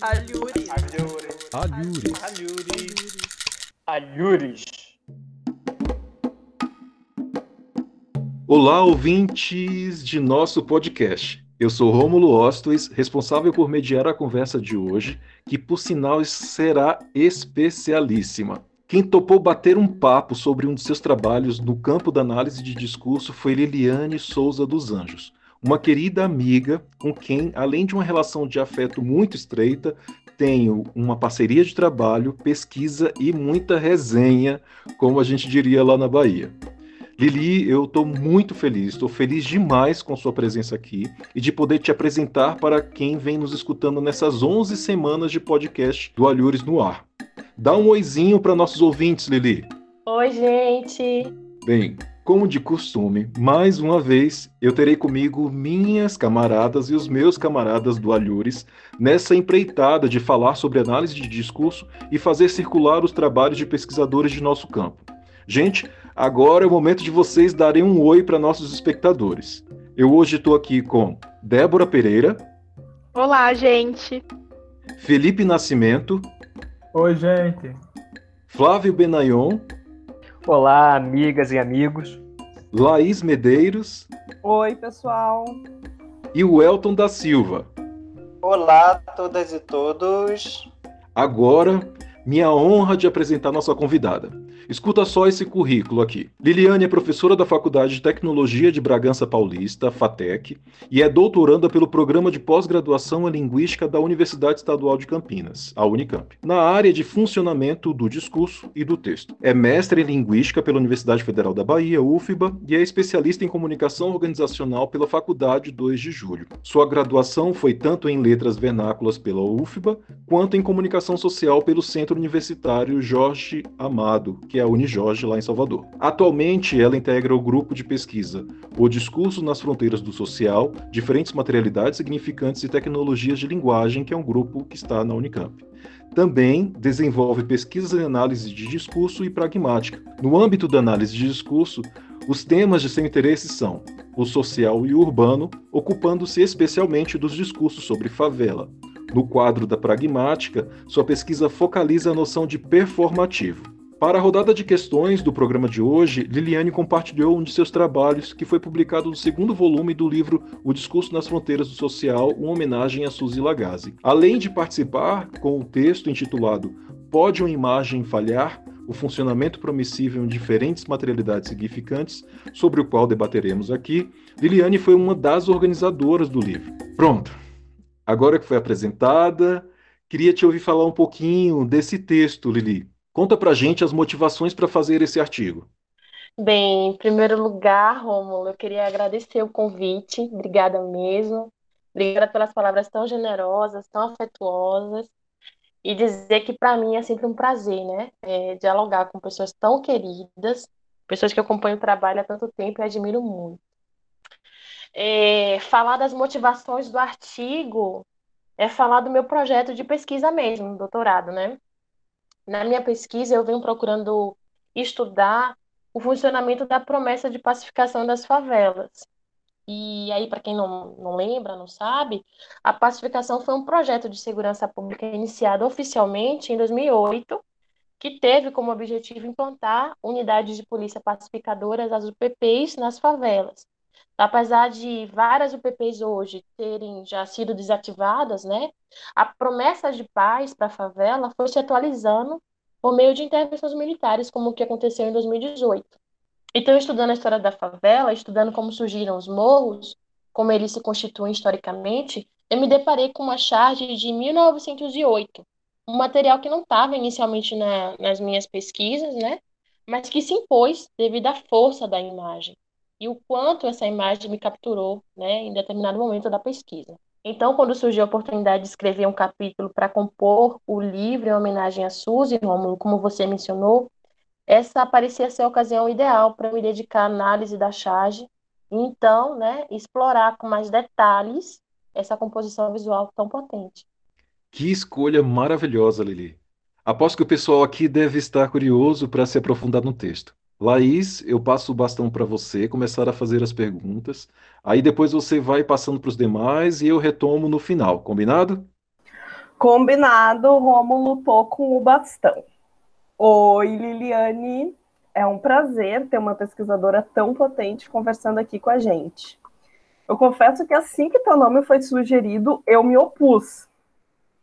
Alhures. Alhures. Alhures. Alhures. Alhures. Olá, ouvintes de nosso podcast. Eu sou Rômulo Ostos, responsável por mediar a conversa de hoje, que por sinal será especialíssima. Quem topou bater um papo sobre um de seus trabalhos no campo da análise de discurso foi Liliane Souza dos Anjos, uma querida amiga com quem, além de uma relação de afeto muito estreita, tenho uma parceria de trabalho, pesquisa e muita resenha, como a gente diria lá na Bahia. Lili, eu estou muito feliz, estou feliz demais com sua presença aqui e de poder te apresentar para quem vem nos escutando nessas 11 semanas de podcast do Alhures no Ar. Dá um oizinho para nossos ouvintes, Lili. Oi, gente. Bem, como de costume, mais uma vez eu terei comigo minhas camaradas e os meus camaradas do Alhures nessa empreitada de falar sobre análise de discurso e fazer circular os trabalhos de pesquisadores de nosso campo. Gente, agora é o momento de vocês darem um oi para nossos espectadores. Eu hoje estou aqui com Débora Pereira. Olá, gente. Felipe Nascimento. Oi, gente. Flávio Benayon. Olá, amigas e amigos. Laís Medeiros. Oi, pessoal. E o Elton da Silva. Olá, todas e todos. Agora, minha honra de apresentar nossa convidada. Escuta só esse currículo aqui. Liliane é professora da Faculdade de Tecnologia de Bragança Paulista, FATEC, e é doutoranda pelo Programa de Pós-Graduação em Linguística da Universidade Estadual de Campinas, a Unicamp, na área de funcionamento do discurso e do texto. É mestre em Linguística pela Universidade Federal da Bahia, UFBA, e é especialista em Comunicação Organizacional pela Faculdade 2 de Julho. Sua graduação foi tanto em Letras Vernáculas pela UFBA, quanto em Comunicação Social pelo Centro Universitário Jorge Amado, que é a Unijorge, lá em Salvador. Atualmente, ela integra o grupo de pesquisa O Discurso nas Fronteiras do Social, Diferentes Materialidades Significantes e Tecnologias de Linguagem, que é um grupo que está na Unicamp. Também desenvolve pesquisas em análise de discurso e pragmática. No âmbito da análise de discurso, os temas de seu interesse são o social e o urbano, ocupando-se especialmente dos discursos sobre favela. No quadro da pragmática, sua pesquisa focaliza a noção de performativo. Para a rodada de questões do programa de hoje, Liliane compartilhou um de seus trabalhos que foi publicado no segundo volume do livro O Discurso nas Fronteiras do Social, uma homenagem a Suzy Lagazzi. Além de participar com o texto intitulado Pode uma imagem falhar? O funcionamento promissível em diferentes materialidades significantes, sobre o qual debateremos aqui, Liliane foi uma das organizadoras do livro. Pronto. Agora que foi apresentada, queria te ouvir falar um pouquinho desse texto, Lili. Conta pra gente as motivações para fazer esse artigo. Bem, em primeiro lugar, Rômulo, eu queria agradecer o convite. Obrigada mesmo. Obrigada pelas palavras tão generosas, tão afetuosas. E dizer que para mim é sempre um prazer, né? É, dialogar com pessoas tão queridas, pessoas que acompanham o trabalho há tanto tempo e admiro muito. É, falar das motivações do artigo é falar do meu projeto de pesquisa mesmo, doutorado, né? Na minha pesquisa, eu venho procurando estudar o funcionamento da promessa de pacificação das favelas. E aí, para quem não, não lembra, não sabe, a pacificação foi um projeto de segurança pública iniciado oficialmente em 2008, que teve como objetivo implantar unidades de polícia pacificadoras, as UPPs, nas favelas. Apesar de várias UPPs hoje terem já sido desativadas, né, a promessa de paz para a favela foi se atualizando por meio de intervenções militares, como o que aconteceu em 2018. Então, estudando a história da favela, estudando como surgiram os morros, como eles se constituem historicamente, eu me deparei com uma charge de 1908, um material que não estava inicialmente na, nas minhas pesquisas, né, mas que se impôs devido à força da imagem e o quanto essa imagem me capturou, né, em determinado momento da pesquisa. Então, quando surgiu a oportunidade de escrever um capítulo para compor o livro em homenagem a Suzy, Romulo, como você mencionou, essa parecia ser a ocasião ideal para me dedicar à análise da charge e então, né, explorar com mais detalhes essa composição visual tão potente. Que escolha maravilhosa, Lili. Aposto que o pessoal aqui deve estar curioso para se aprofundar no texto. Laís, eu passo o bastão para você começar a fazer as perguntas. Aí depois você vai passando para os demais e eu retomo no final, combinado? Combinado, Rômulo lutou com o bastão. Oi, Liliane. É um prazer ter uma pesquisadora tão potente conversando aqui com a gente. Eu confesso que assim que teu nome foi sugerido, eu me opus.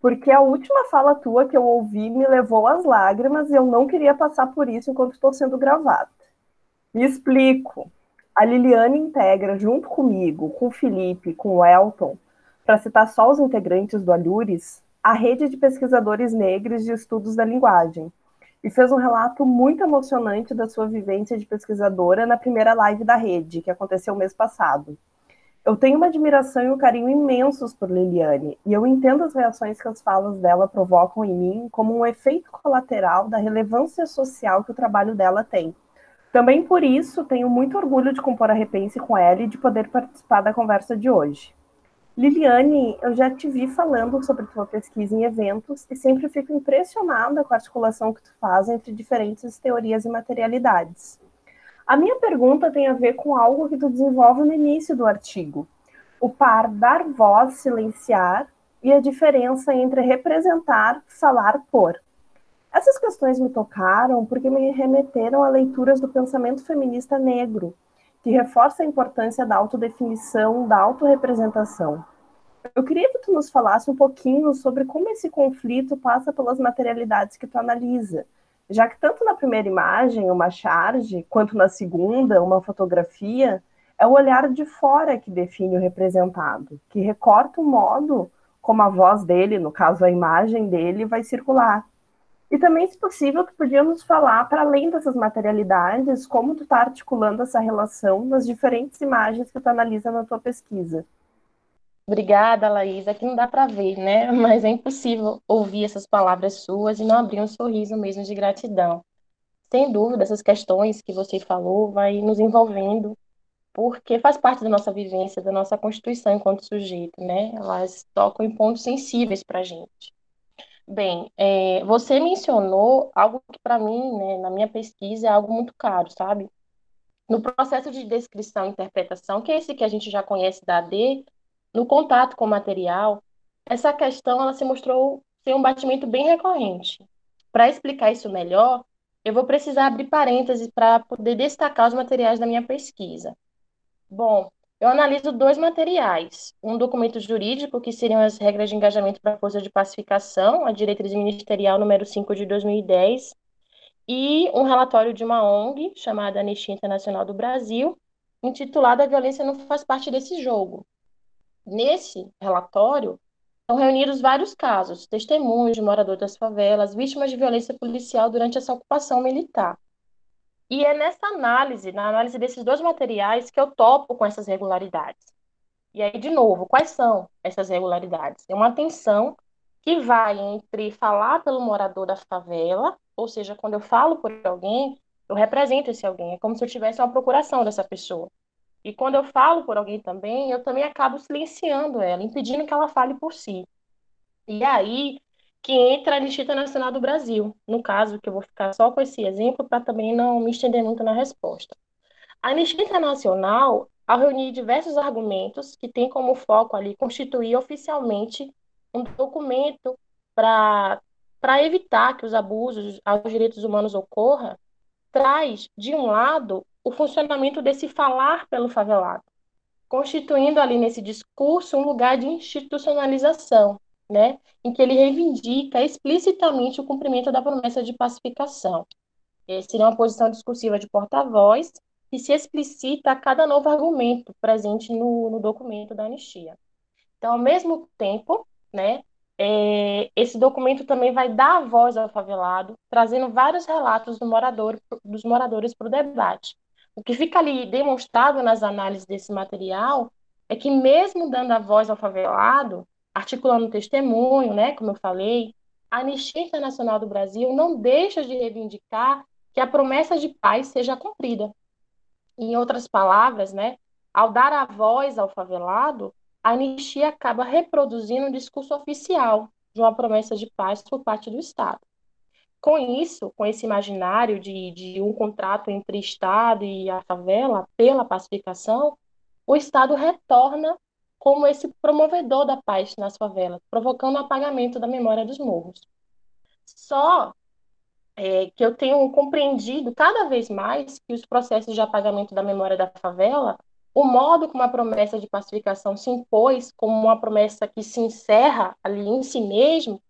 Porque a última fala tua que eu ouvi me levou às lágrimas e eu não queria passar por isso enquanto estou sendo gravada. Me explico. A Liliane integra, junto comigo, com o Felipe, com o Elton, para citar só os integrantes do Alures, a rede de pesquisadores negros de estudos da linguagem, e fez um relato muito emocionante da sua vivência de pesquisadora na primeira live da rede, que aconteceu mês passado. Eu tenho uma admiração e um carinho imensos por Liliane, e eu entendo as reações que as falas dela provocam em mim como um efeito colateral da relevância social que o trabalho dela tem. Também por isso, tenho muito orgulho de compor a Repense com ela e de poder participar da conversa de hoje. Liliane, eu já te vi falando sobre tua pesquisa em eventos e sempre fico impressionada com a articulação que tu faz entre diferentes teorias e materialidades. A minha pergunta tem a ver com algo que tu desenvolve no início do artigo: o par dar voz, silenciar e a diferença entre representar, falar por. Essas questões me tocaram porque me remeteram a leituras do pensamento feminista negro, que reforça a importância da autodefinição, da autorrepresentação. Eu queria que tu nos falasse um pouquinho sobre como esse conflito passa pelas materialidades que tu analisa, já que tanto na primeira imagem, uma charge, quanto na segunda, uma fotografia, é o olhar de fora que define o representado, que recorta o modo como a voz dele, no caso a imagem dele, vai circular. E também, se possível, tu podia nos falar, para além dessas materialidades, como tu está articulando essa relação nas diferentes imagens que tu analisa na tua pesquisa. Obrigada, Laís. Aqui não dá para ver, né? Mas é impossível ouvir essas palavras suas e não abrir um sorriso mesmo de gratidão. Sem dúvida, essas questões que você falou vai nos envolvendo, porque faz parte da nossa vivência, da nossa constituição enquanto sujeito, né? Elas tocam em pontos sensíveis para a gente. Bem, é, você mencionou algo que para mim, né, na minha pesquisa, é algo muito caro, sabe? No processo de descrição e interpretação, que é esse que a gente já conhece da AD, no contato com o material, essa questão ela se mostrou ser um batimento bem recorrente. Para explicar isso melhor, eu vou precisar abrir parênteses para poder destacar os materiais da minha pesquisa. Bom, eu analiso dois materiais. Um documento jurídico, que seriam as regras de engajamento para a força de pacificação, a diretriz ministerial número 5 de 2010, e um relatório de uma ONG, chamada Anistia Internacional do Brasil, intitulado A Violência Não Faz Parte desse Jogo. Nesse relatório, são reunidos vários casos, testemunhos de moradores das favelas, vítimas de violência policial durante essa ocupação militar. E é nessa análise, na análise desses dois materiais, que eu topo com essas regularidades. E aí, de novo, quais são essas regularidades? É uma tensão que vai entre falar pelo morador da favela, ou seja, quando eu falo por alguém, eu represento esse alguém, é como se eu tivesse uma procuração dessa pessoa. E quando eu falo por alguém também, eu também acabo silenciando ela, impedindo que ela fale por si. E aí que entra a Anistia Internacional do Brasil, no caso, que eu vou ficar só com esse exemplo para também não me estender muito na resposta. A Anistia Internacional, ao reunir diversos argumentos que tem como foco ali constituir oficialmente um documento para evitar que os abusos aos direitos humanos ocorram, traz, de um lado, o funcionamento desse falar pelo favelado, constituindo ali nesse discurso um lugar de institucionalização, né, em que ele reivindica explicitamente o cumprimento da promessa de pacificação. Essa seria uma posição discursiva de porta-voz que se explicita a cada novo argumento presente no, no documento da anistia. Então, ao mesmo tempo, né, é, esse documento também vai dar voz ao favelado, trazendo vários relatos do morador, dos moradores para o debate. O que fica ali demonstrado nas análises desse material é que, mesmo dando a voz ao favelado, articulando testemunho, né, como eu falei, a Anistia Internacional do Brasil não deixa de reivindicar que a promessa de paz seja cumprida. Em outras palavras, né, ao dar a voz ao favelado, a anistia acaba reproduzindo um discurso oficial de uma promessa de paz por parte do Estado. Com isso, com esse imaginário de, de um contrato entre Estado e a favela pela pacificação, o Estado retorna como esse promovedor da paz nas favelas, provocando o apagamento da memória dos morros. Só é, que eu tenho compreendido cada vez mais que os processos de apagamento da memória da favela, o modo como a promessa de pacificação se impôs como uma promessa que se encerra ali em si mesmo,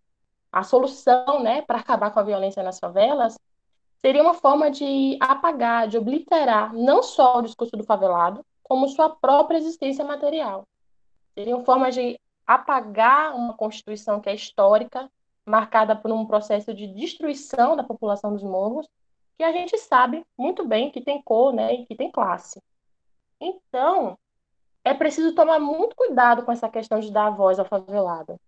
a solução né, para acabar com a violência nas favelas, seria uma forma de apagar, de obliterar não só o discurso do favelado, como sua própria existência material. Seria uma forma de apagar uma Constituição que é histórica, marcada por um processo de destruição da população dos morros, que a gente sabe muito bem que tem cor né, e que tem classe. Então, é preciso tomar muito cuidado com essa questão de dar voz ao favelado.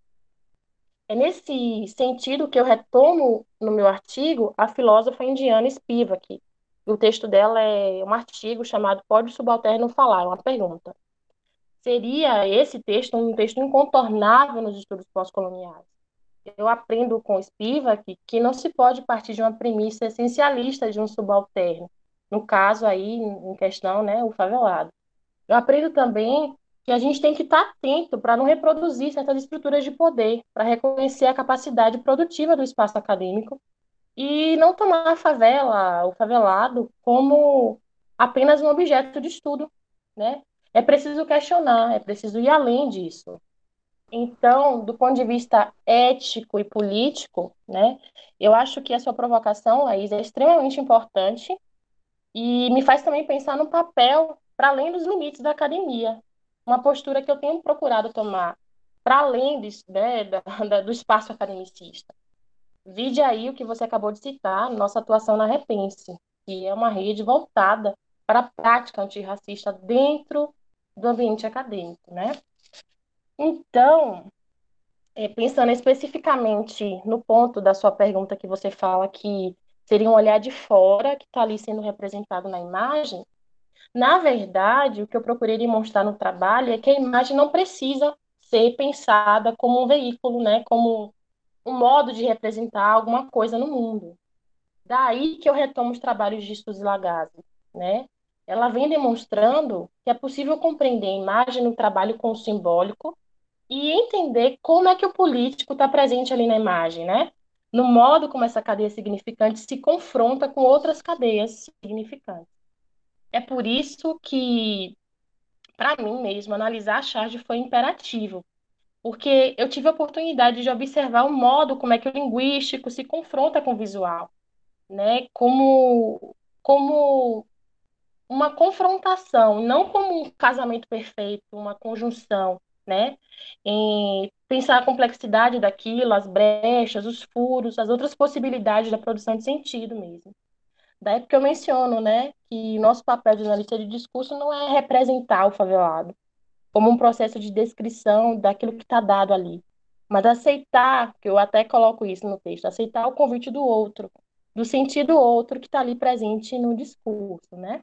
É nesse sentido que eu retomo no meu artigo a filósofa indiana Spivak. O texto dela é um artigo chamado Pode o Subalterno Falar? Uma pergunta. Seria esse texto um texto incontornável nos estudos pós-coloniais eu aprendo com Spivak que não se pode partir de uma premissa essencialista de um subalterno, no caso aí, em questão, né, o favelado. Eu aprendo também que a gente tem que estar atento para não reproduzir certas estruturas de poder, para reconhecer a capacidade produtiva do espaço acadêmico e não tomar a favela, o favelado, como apenas um objeto de estudo, né? É preciso questionar, é preciso ir além disso. Então, do ponto de vista ético e político, né, eu acho que a sua provocação, Laís, é extremamente importante e me faz também pensar no papel para além dos limites da academia. Uma postura que eu tenho procurado tomar para além de, né, da, da, do espaço academicista. Vide aí o que você acabou de citar, nossa atuação na Repense, que é uma rede voltada para a prática antirracista dentro do ambiente acadêmico, né? Então, é, pensando especificamente no ponto da sua pergunta que você fala que seria um olhar de fora que está ali sendo representado na imagem, na verdade, o que eu procurei demonstrar no trabalho é que a imagem não precisa ser pensada como um veículo, né, como um modo de representar alguma coisa no mundo. Daí que eu retomo os trabalhos de Suzy Lagasse, né? Ela vem demonstrando que é possível compreender a imagem no trabalho com o simbólico e entender como é que o político está presente ali na imagem, né? No modo como essa cadeia significante se confronta com outras cadeias significantes. É por isso que, para mim mesmo, analisar a charge foi imperativo, porque eu tive a oportunidade de observar o modo como é que o linguístico se confronta com o visual, né? Como, como uma confrontação, não como um casamento perfeito, uma conjunção, né? Em pensar a complexidade daquilo, as brechas, os furos, as outras possibilidades da produção de sentido mesmo. Daí porque eu menciono, né, que nosso papel de analista de discurso não é representar o favelado como um processo de descrição daquilo que está dado ali, mas aceitar, que eu até coloco isso no texto, aceitar o convite do outro, do sentido outro que está ali presente no discurso, né?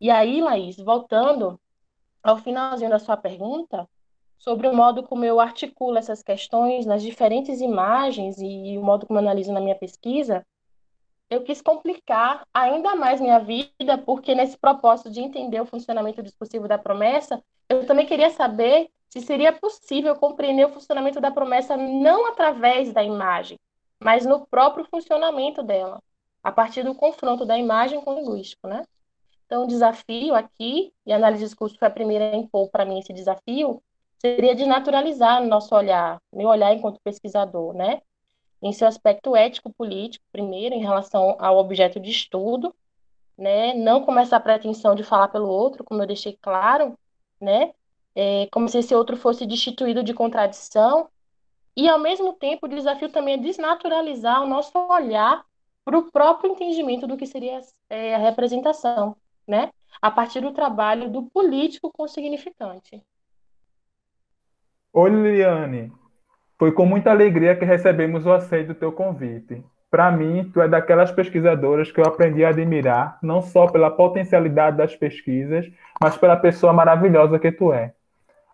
E aí, Laís, voltando ao finalzinho da sua pergunta, sobre o modo como eu articulo essas questões nas diferentes imagens e o modo como analiso na minha pesquisa, eu quis complicar ainda mais minha vida, porque nesse propósito de entender o funcionamento discursivo da promessa, eu também queria saber se seria possível compreender o funcionamento da promessa não através da imagem, mas no próprio funcionamento dela, a partir do confronto da imagem com o linguístico, né? Então, o desafio aqui, e a análise de discurso foi a primeira a impor para mim esse desafio, seria de naturalizar nosso olhar, meu olhar enquanto pesquisador, né? Em seu aspecto ético-político, primeiro, em relação ao objeto de estudo, né? Não com essa pretensão de falar pelo outro, como eu deixei claro, né? É, como se esse outro fosse destituído de contradição, e ao mesmo tempo o desafio também é desnaturalizar o nosso olhar para o próprio entendimento do que seria é, a representação, né? A partir do trabalho do político com significante. Oi, Liliane. Foi com muita alegria que recebemos o aceito do teu convite. Para mim, tu é daquelas pesquisadoras que eu aprendi a admirar, não só pela potencialidade das pesquisas, mas pela pessoa maravilhosa que tu é.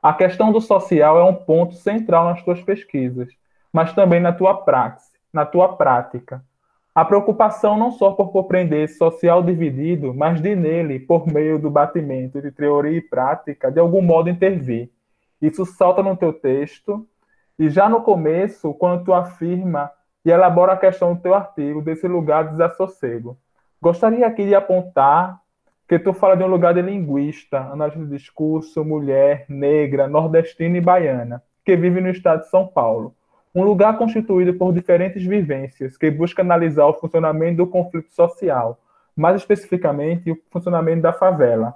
A questão do social é um ponto central nas tuas pesquisas, mas também na tua praxe, na tua prática. A preocupação não só por compreender esse social dividido, mas de nele, por meio do batimento de teoria e prática, de algum modo intervir Isso salta no teu texto, e já no começo, quando tu afirma e elabora a questão do teu artigo, desse lugar de desassossego. Gostaria aqui de apontar que tu fala de um lugar de linguista, analista de discurso, mulher, negra, nordestina e baiana, que vive no estado de São Paulo. Um lugar constituído por diferentes vivências, que busca analisar o funcionamento do conflito social, mais especificamente o funcionamento da favela.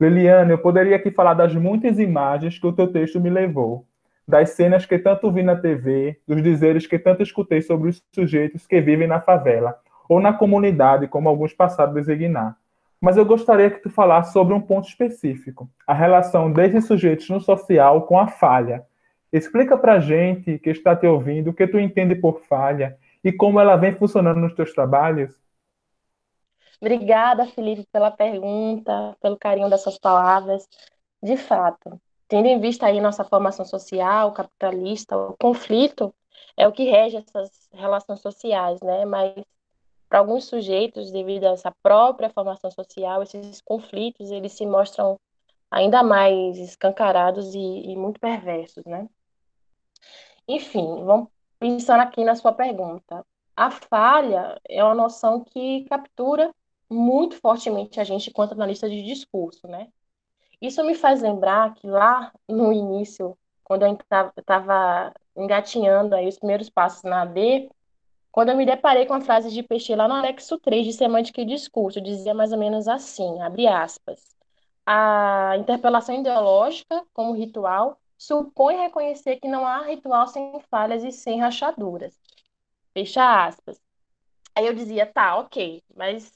Liliane, eu poderia aqui falar das muitas imagens que o teu texto me levou, das cenas que tanto vi na TV, dos dizeres que tanto escutei sobre os sujeitos que vivem na favela, ou na comunidade, como alguns passaram a designar. Mas eu gostaria que tu falasse sobre um ponto específico, a relação desses sujeitos no social com a falha. Explica pra gente que está te ouvindo o que tu entende por falha e como ela vem funcionando nos teus trabalhos. Obrigada, Felipe, pela pergunta, pelo carinho das suas palavras. De fato, tendo em vista aí nossa formação social, capitalista, o conflito é o que rege essas relações sociais, né? Mas para alguns sujeitos, devido a essa própria formação social, esses conflitos eles se mostram ainda mais escancarados e, e muito perversos, né? Enfim, vamos pensando aqui na sua pergunta. A falha é uma noção que captura muito fortemente a gente enquanto analista de discurso, né? Isso me faz lembrar que lá no início, quando eu estava engatinhando aí os primeiros passos na AD, quando eu me deparei com a frase de Peixe lá no anexo 3 de Semântica e Discurso, dizia mais ou menos assim, abre aspas, a interpelação ideológica, como ritual, supõe reconhecer que não há ritual sem falhas e sem rachaduras. Fecha aspas. Aí eu dizia, tá, ok, mas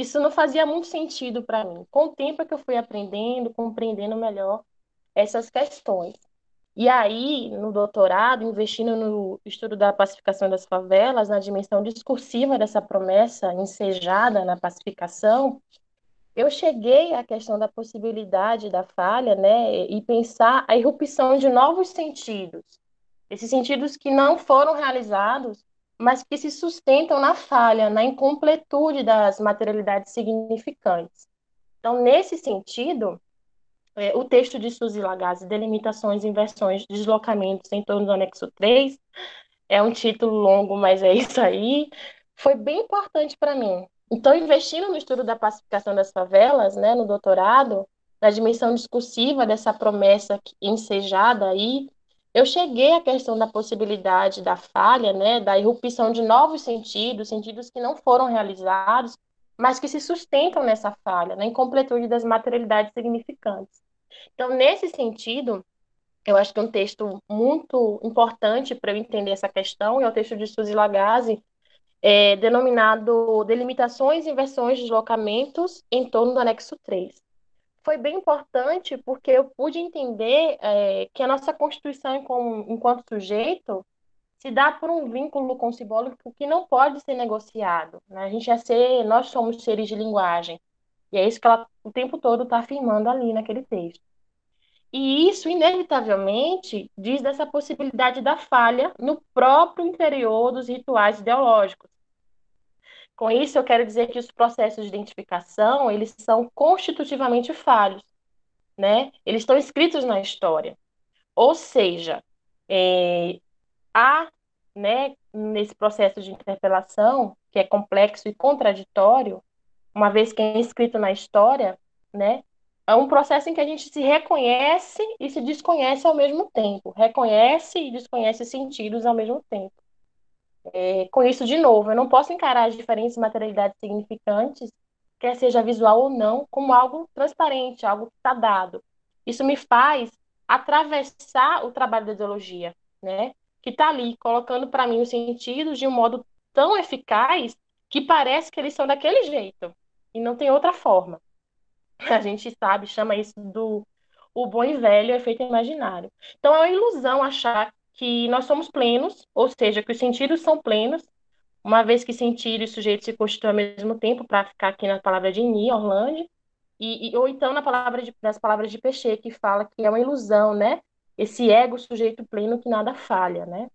isso não fazia muito sentido para mim. Com o tempo é que eu fui aprendendo, compreendendo melhor essas questões. E aí, no doutorado, investindo no estudo da pacificação das favelas, na dimensão discursiva dessa promessa ensejada na pacificação, eu cheguei à questão da possibilidade da falha, né, e pensar a irrupção de novos sentidos, esses sentidos que não foram realizados, mas que se sustentam na falha, na incompletude das materialidades significantes. Então, nesse sentido, é, o texto de Suzy Lagazzi, Delimitações, Inversões, Deslocamentos em torno do anexo 3, é um título longo, mas é isso aí, foi bem importante para mim. Então, investindo no estudo da pacificação das favelas, né, no doutorado, na dimensão discursiva dessa promessa ensejada aí, eu cheguei à questão da possibilidade da falha, né, da irrupção de novos sentidos, sentidos que não foram realizados, mas que se sustentam nessa falha, na incompletude das materialidades significantes. Então, nesse sentido, eu acho que é um texto muito importante para eu entender essa questão, é o texto de Suzy Lagazzi, é, denominado Delimitações, Inversões, Deslocamentos em torno do anexo 3. Foi bem importante porque eu pude entender é, que a nossa Constituição, enquanto sujeito, se dá por um vínculo com o simbólico que não pode ser negociado. Né? A gente é ser, nós somos seres de linguagem. E é isso que ela o tempo todo está afirmando ali naquele texto. E isso, inevitavelmente, diz dessa possibilidade da falha no próprio interior dos rituais ideológicos. Com isso, eu quero dizer que os processos de identificação, eles são constitutivamente falhos, né? Eles estão escritos na história. Ou seja, é, há, né, nesse processo de interpelação, que é complexo e contraditório, uma vez que é escrito na história, né, é um processo em que a gente se reconhece e se desconhece ao mesmo tempo, reconhece e desconhece sentidos ao mesmo tempo. É, com isso, de novo, eu não posso encarar as diferentes materialidades significantes, quer seja visual ou não, como algo transparente, algo que está dado. Isso me faz atravessar o trabalho da ideologia, né? Que está ali, colocando para mim os sentidos de um modo tão eficaz que parece que eles são daquele jeito e não tem outra forma. A gente sabe, chama isso do o bom e velho efeito imaginário. Então é uma ilusão achar que nós somos plenos, ou seja, que os sentidos são plenos, uma vez que sentido e sujeito se constituem ao mesmo tempo, para ficar aqui na palavra de Ni, Orlando, e, e, ou então na palavra de, nas palavras de Peixe, que fala que é uma ilusão, né? Esse ego sujeito pleno que nada falha, né?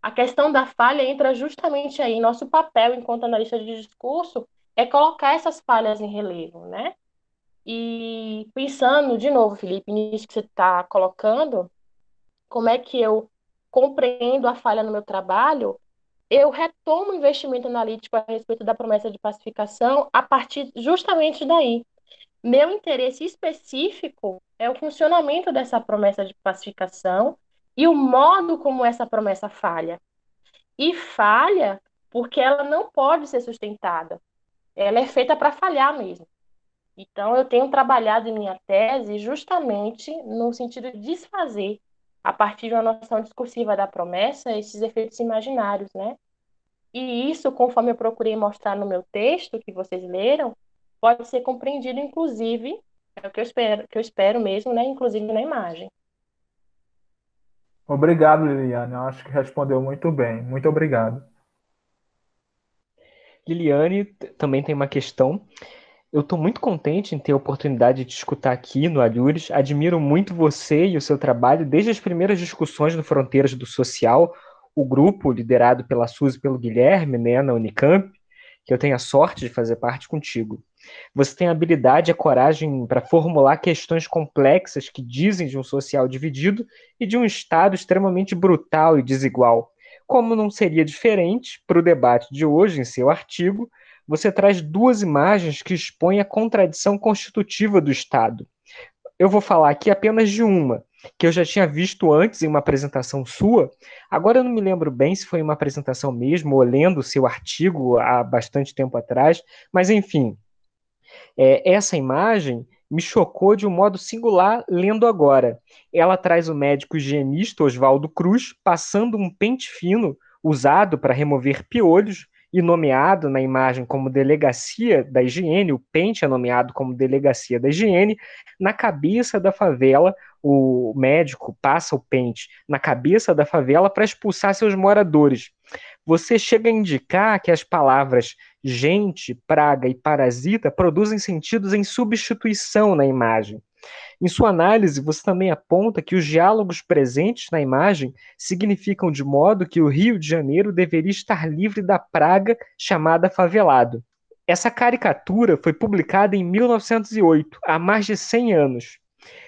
A questão da falha entra justamente aí. Nosso papel enquanto analista de discurso é colocar essas falhas em relevo, né? E pensando de novo, Felipe, nisso que você está colocando, como é que eu compreendo a falha no meu trabalho, eu retomo o investimento analítico a respeito da promessa de pacificação a partir justamente daí. Meu interesse específico é o funcionamento dessa promessa de pacificação e o modo como essa promessa falha. E falha porque ela não pode ser sustentada. Ela é feita para falhar mesmo. Então, eu tenho trabalhado em minha tese justamente no sentido de desfazer, a partir de uma noção discursiva da promessa, esses efeitos imaginários, né? E isso, conforme eu procurei mostrar no meu texto que vocês leram, pode ser compreendido, inclusive, é o que eu espero, que eu espero mesmo, né? Inclusive na imagem. Obrigado, Liliane. Eu acho que respondeu muito bem. Muito obrigado. Liliane também tem uma questão. Eu estou muito contente em ter a oportunidade de te escutar aqui no Alhures. Admiro muito você e o seu trabalho desde as primeiras discussões no Fronteiras do Social, o grupo liderado pela Suzy e pelo Guilherme, né, na Unicamp, que eu tenho a sorte de fazer parte contigo. Você tem a habilidade e a coragem para formular questões complexas que dizem de um social dividido e de um Estado extremamente brutal e desigual. Como não seria diferente, para o debate de hoje, em seu artigo, você traz duas imagens que expõem a contradição constitutiva do Estado. Eu vou falar aqui apenas de uma, que eu já tinha visto antes em uma apresentação sua. Agora eu não me lembro bem se foi uma apresentação mesmo ou lendo o seu artigo há bastante tempo atrás, mas enfim, é, essa imagem me chocou de um modo singular lendo agora. Ela traz o médico higienista Oswaldo Cruz passando um pente fino usado para remover piolhos e nomeado na imagem como delegacia da higiene, o pente é nomeado como delegacia da higiene, na cabeça da favela, o médico passa o pente na cabeça da favela para expulsar seus moradores. Você chega a indicar que as palavras gente, praga e parasita produzem sentidos em substituição na imagem. Em sua análise, você também aponta que os diálogos presentes na imagem significam de modo que o Rio de Janeiro deveria estar livre da praga chamada favelado. Essa caricatura foi publicada em 1908, há mais de 100 anos.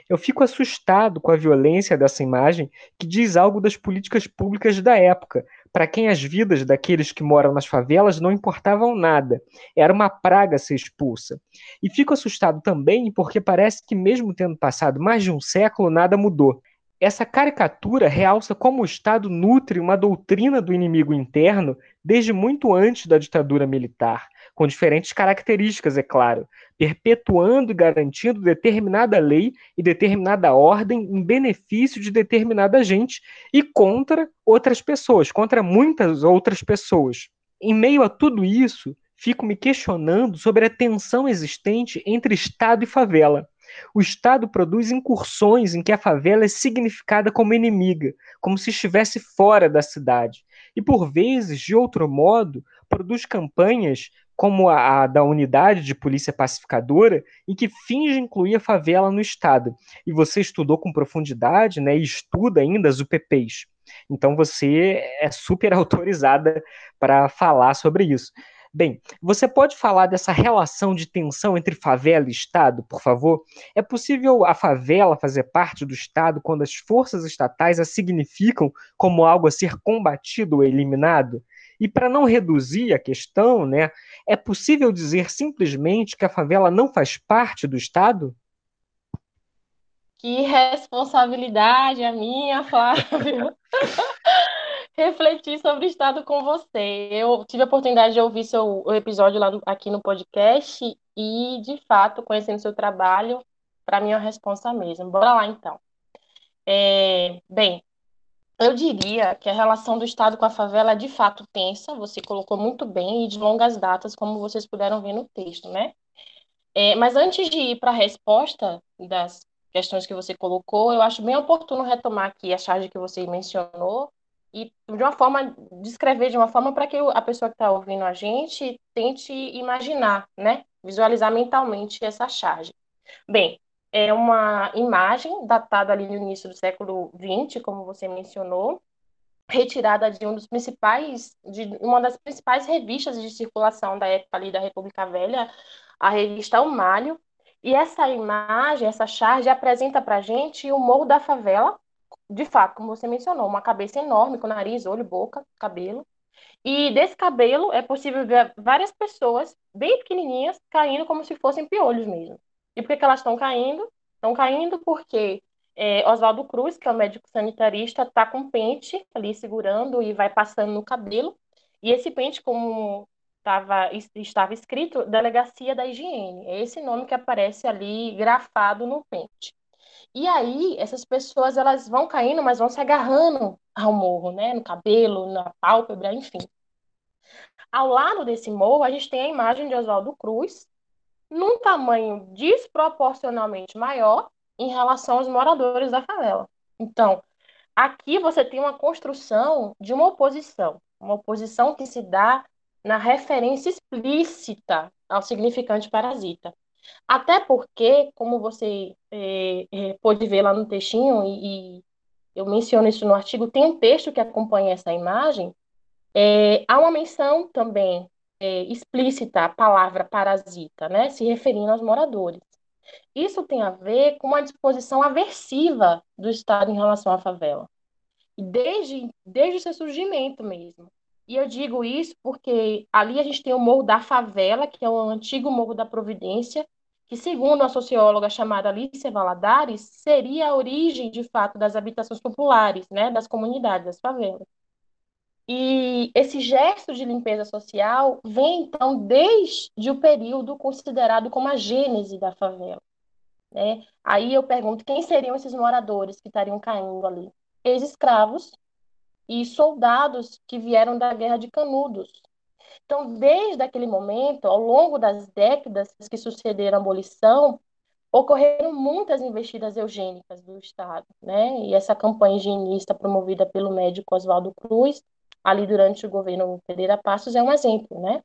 Eu fico assustado com a violência dessa imagem, que diz algo das políticas públicas da época, para quem as vidas daqueles que moram nas favelas não importavam nada. Era uma praga ser expulsa. E fico assustado também porque parece que, mesmo tendo passado mais de um século, nada mudou. Essa caricatura realça como o Estado nutre uma doutrina do inimigo interno desde muito antes da ditadura militar, com diferentes características, é claro, perpetuando e garantindo determinada lei e determinada ordem em benefício de determinada gente e contra outras pessoas, contra muitas outras pessoas. Em meio a tudo isso, fico me questionando sobre a tensão existente entre Estado e favela. O Estado produz incursões em que a favela é significada como inimiga, como se estivesse fora da cidade. E, por vezes, de outro modo, produz campanhas como a, da unidade de polícia pacificadora, em que finge incluir a favela no Estado. E você estudou com profundidade, né, e estuda ainda as UPPs. Então você é super autorizada para falar sobre isso. Bem, você pode falar dessa relação de tensão entre favela e Estado, por favor? É possível a favela fazer parte do Estado quando as forças estatais a significam como algo a ser combatido ou eliminado? E para não reduzir a questão, né, é possível dizer simplesmente que a favela não faz parte do Estado? Que responsabilidade a minha, Flávio. refletir sobre o Estado com você. Eu tive a oportunidade de ouvir seu episódio lá no, aqui no podcast e, de fato, conhecendo seu trabalho, para mim é uma resposta mesmo. Bora lá, então. É, bem, eu diria que a relação do Estado com a favela é de fato tensa, você colocou muito bem, e de longas datas, como vocês puderam ver no texto, né? É, mas antes de ir para a resposta das questões que você colocou, eu acho bem oportuno retomar aqui a charge que você mencionou, e de uma forma, descrever de uma forma para que a pessoa que está ouvindo a gente tente imaginar, né? Visualizar mentalmente essa charge. Bem, é uma imagem datada ali no início do século XX, como você mencionou, retirada de um dos principais, de uma das principais revistas de circulação da época ali da República Velha, a revista O Malho, E essa imagem, essa charge, apresenta para gente o morro da favela, de fato, como você mencionou, uma cabeça enorme, com nariz, olho, boca, cabelo. E desse cabelo é possível ver várias pessoas bem pequenininhas caindo como se fossem piolhos mesmo. E por que, que elas estão caindo? Estão caindo porque é, Oswaldo Cruz, que é o médico sanitarista, está com pente ali segurando e vai passando no cabelo. E esse pente, como tava, estava escrito, Delegacia da Higiene. É esse nome que aparece ali grafado no pente. E aí, essas pessoas elas vão caindo, mas vão se agarrando ao morro, né? No cabelo, na pálpebra, enfim. Ao lado desse morro, a gente tem a imagem de Oswaldo Cruz, num tamanho desproporcionalmente maior em relação aos moradores da favela. Então, aqui você tem uma construção de uma oposição, uma oposição que se dá na referência explícita ao significante parasita. Até porque, como você é, é, ver lá no textinho, e, e, eu menciono isso no artigo, tem um texto que acompanha essa imagem, é, há uma menção também é, explícita à palavra parasita, né, se referindo aos moradores. Isso tem a ver com uma disposição aversiva do Estado em relação à favela. Desde, desde o seu surgimento mesmo. E eu digo isso porque ali a gente tem o Morro da Favela, que é o antigo Morro da Providência, que, segundo a socióloga chamada Alice Valadares, seria a origem, de fato, das habitações populares, né, das comunidades, das favelas. E esse gesto de limpeza social vem, então, desde o período considerado como a gênese da favela. Né? Aí eu pergunto, quem seriam esses moradores que estariam caindo ali? Ex-escravos e soldados que vieram da Guerra de Canudos, então, desde aquele momento, ao longo das décadas que sucederam a abolição, ocorreram muitas investidas eugênicas do Estado, né? E essa campanha higienista promovida pelo médico Oswaldo Cruz, ali durante o governo Pereira Passos, é um exemplo, né?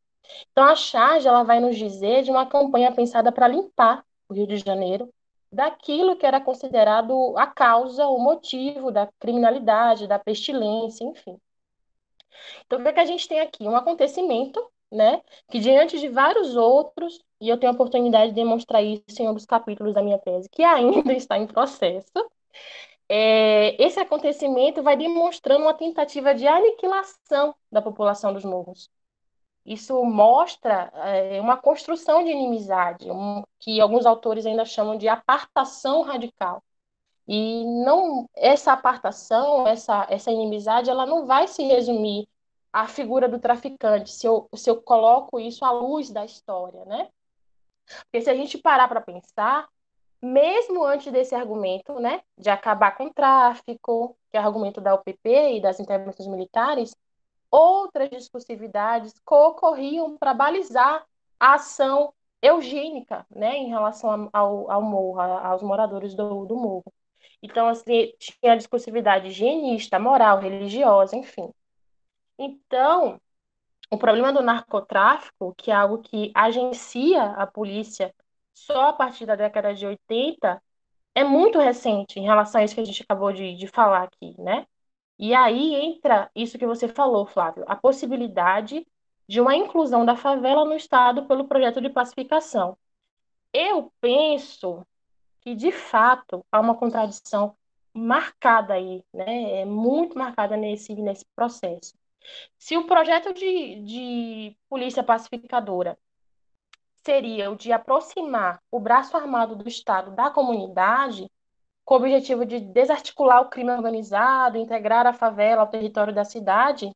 Então, a charge ela vai nos dizer de uma campanha pensada para limpar o Rio de Janeiro daquilo que era considerado a causa, o motivo da criminalidade, da pestilência, enfim. Então, o que, é que a gente tem aqui? Um acontecimento, né, que diante de vários outros, e eu tenho a oportunidade de demonstrar isso em um dos capítulos da minha tese, que ainda está em processo, é, esse acontecimento vai demonstrando uma tentativa de aniquilação da população dos morros. Isso mostra é, uma construção de inimizade, um, que alguns autores ainda chamam de apartação radical. E não essa apartação, essa, essa inimizade, ela não vai se resumir à figura do traficante, se eu, se eu coloco isso à luz da história, né? Porque se a gente parar para pensar, mesmo antes desse argumento, né, de acabar com o tráfico, que é o argumento da UPP e das intervenções militares, outras discursividades ocorriam para balizar a ação eugênica, né, em relação ao, ao morro, aos moradores do, do morro. Então, assim, tinha a discursividade higienista, moral, religiosa, enfim. Então, o problema do narcotráfico, que é algo que agencia a polícia só a partir da década de 80, é muito recente em relação a isso que a gente acabou de, de falar aqui, né? E aí entra isso que você falou, Flávio, a possibilidade de uma inclusão da favela no Estado pelo projeto de pacificação. Eu penso que, de fato, há uma contradição marcada aí, né? É muito marcada nesse, nesse processo. Se o projeto de, de polícia pacificadora seria o de aproximar o braço armado do Estado da comunidade, com o objetivo de desarticular o crime organizado, integrar a favela ao território da cidade,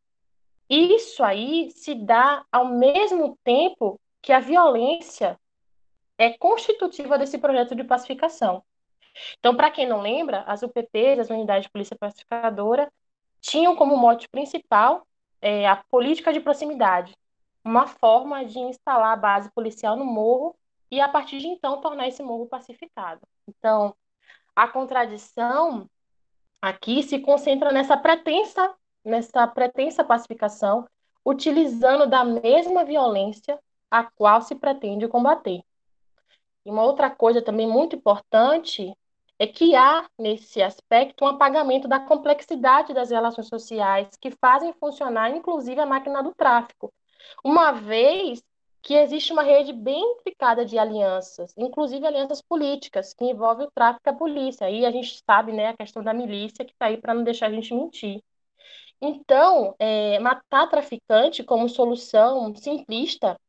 isso aí se dá ao mesmo tempo que a violência é constitutiva desse projeto de pacificação. Então, para quem não lembra, as UPPs, as Unidades de Polícia Pacificadora, tinham como mote principal é, a política de proximidade, uma forma de instalar a base policial no morro e, a partir de então, tornar esse morro pacificado. Então, a contradição aqui se concentra nessa pretensa, nessa pretensa pacificação, utilizando da mesma violência a qual se pretende combater. E uma outra coisa também muito importante é que há, nesse aspecto, um apagamento da complexidade das relações sociais que fazem funcionar, inclusive, a máquina do tráfico. Uma vez que existe uma rede bem intricada de alianças, inclusive alianças políticas, que envolvem o tráfico e a polícia. Aí a gente sabe né, a questão da milícia que está aí para não deixar a gente mentir. Então, é, matar traficante como solução simplista,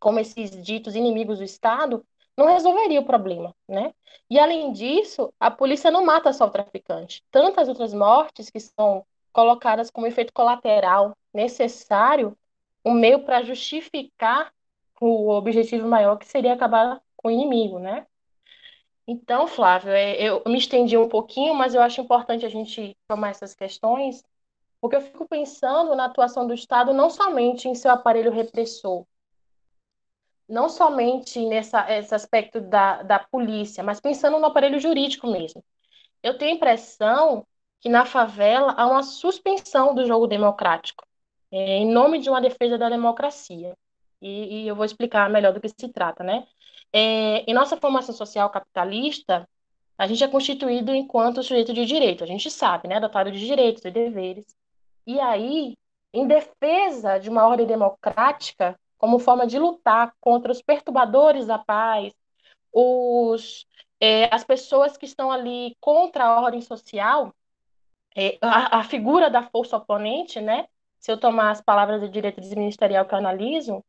como esses ditos inimigos do Estado, não resolveria o problema, né? E além disso, a polícia não mata só o traficante. Tantas outras mortes que são colocadas como efeito colateral necessário, um meio para justificar o objetivo maior que seria acabar com o inimigo, né? Então, Flávio, é, eu me estendi um pouquinho, mas eu acho importante a gente tomar essas questões, porque eu fico pensando na atuação do Estado não somente em seu aparelho repressor, não somente nessa, esse aspecto da, da polícia, mas pensando no aparelho jurídico mesmo. Eu tenho a impressão que na favela há uma suspensão do jogo democrático, é, em nome de uma defesa da democracia. E, e, eu vou explicar melhor do que se trata, né? É, em nossa formação social capitalista, a gente é constituído enquanto sujeito de direito, a gente sabe, né? Dotado de direitos e deveres. E aí, em defesa de uma ordem democrática, como forma de lutar contra os perturbadores da paz, os, é, as pessoas que estão ali contra a ordem social, é, a, a, figura da força oponente, né? Se eu tomar as palavras do direito ministerial que eu analiso,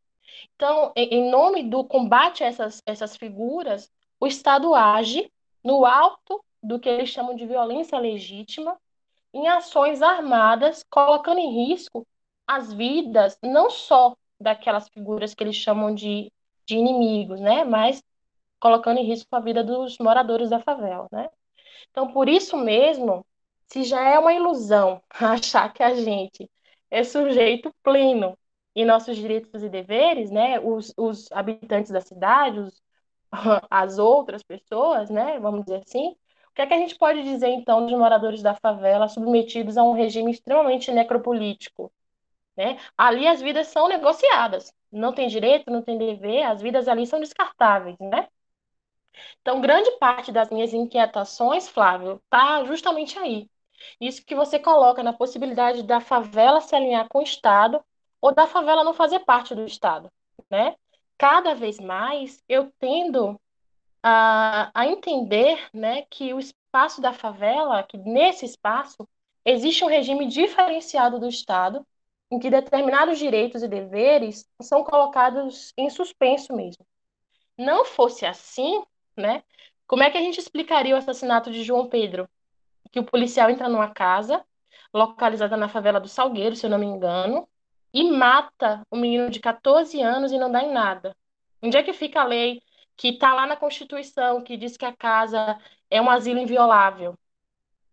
então, em nome do combate a essas, essas figuras, o Estado age no alto do que eles chamam de violência legítima, em ações armadas, colocando em risco as vidas não só daquelas figuras que eles chamam de, de inimigos, né? Mas colocando em risco a vida dos moradores da favela, né? Então, por isso mesmo, se já é uma ilusão achar que a gente é sujeito pleno em nossos direitos e deveres, né? Os, os habitantes da cidade, os, as outras pessoas, né? Vamos dizer assim. O que é que a gente pode dizer, então, dos moradores da favela submetidos a um regime extremamente necropolítico, né? Ali as vidas são negociadas. Não tem direito, não tem dever, as vidas ali são descartáveis, né? Então, grande parte das minhas inquietações, Flávio, tá justamente aí. Isso que você coloca na possibilidade da favela se alinhar com o Estado ou da favela não fazer parte do Estado, né? Cada vez mais eu tendo a, a entender, né, que o espaço da favela, que nesse espaço existe um regime diferenciado do Estado em que determinados direitos e deveres são colocados em suspenso mesmo. Não fosse assim, né? Como é que a gente explicaria o assassinato de João Pedro? Que o policial entra numa casa, localizada na favela do Salgueiro, se eu não me engano, e mata um menino de 14 anos e não dá em nada. Onde é que fica a lei que está lá na Constituição, que diz que a casa é um asilo inviolável?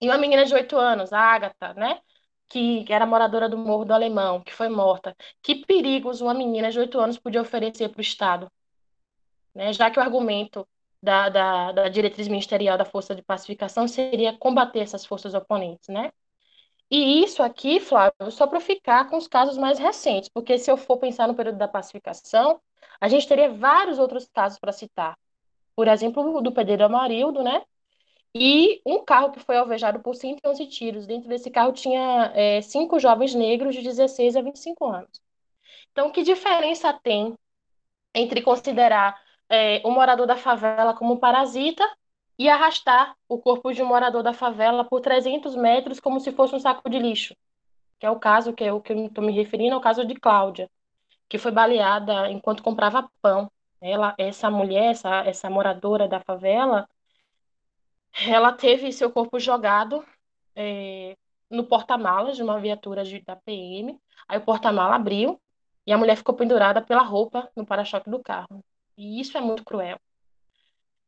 E uma menina de 8 anos, a Ágata, né? Que era moradora do Morro do Alemão, que foi morta. Que perigos uma menina de 8 anos podia oferecer para o Estado? Né? Já que o argumento da, da, da, diretriz ministerial da Força de Pacificação seria combater essas forças oponentes, né? E isso aqui, Flávio, só para ficar com os casos mais recentes, porque se eu for pensar no período da pacificação, a gente teria vários outros casos para citar. Por exemplo, o do Pedreiro Amarildo, né? E um carro que foi alvejado por 111 tiros. Dentro desse carro tinha é, cinco jovens negros de 16 a 25 anos. Então, que diferença tem entre considerar é, um morador da favela como parasita e arrastar o corpo de um morador da favela por 300 metros como se fosse um saco de lixo? Que é o caso que eu estou me referindo, é o caso de Cláudia, que foi baleada enquanto comprava pão. Ela, essa mulher, essa, essa moradora da favela, ela teve seu corpo jogado é, no porta-malas de uma viatura de, da PM. Aí o porta-mala abriu e a mulher ficou pendurada pela roupa no para-choque do carro. E isso é muito cruel.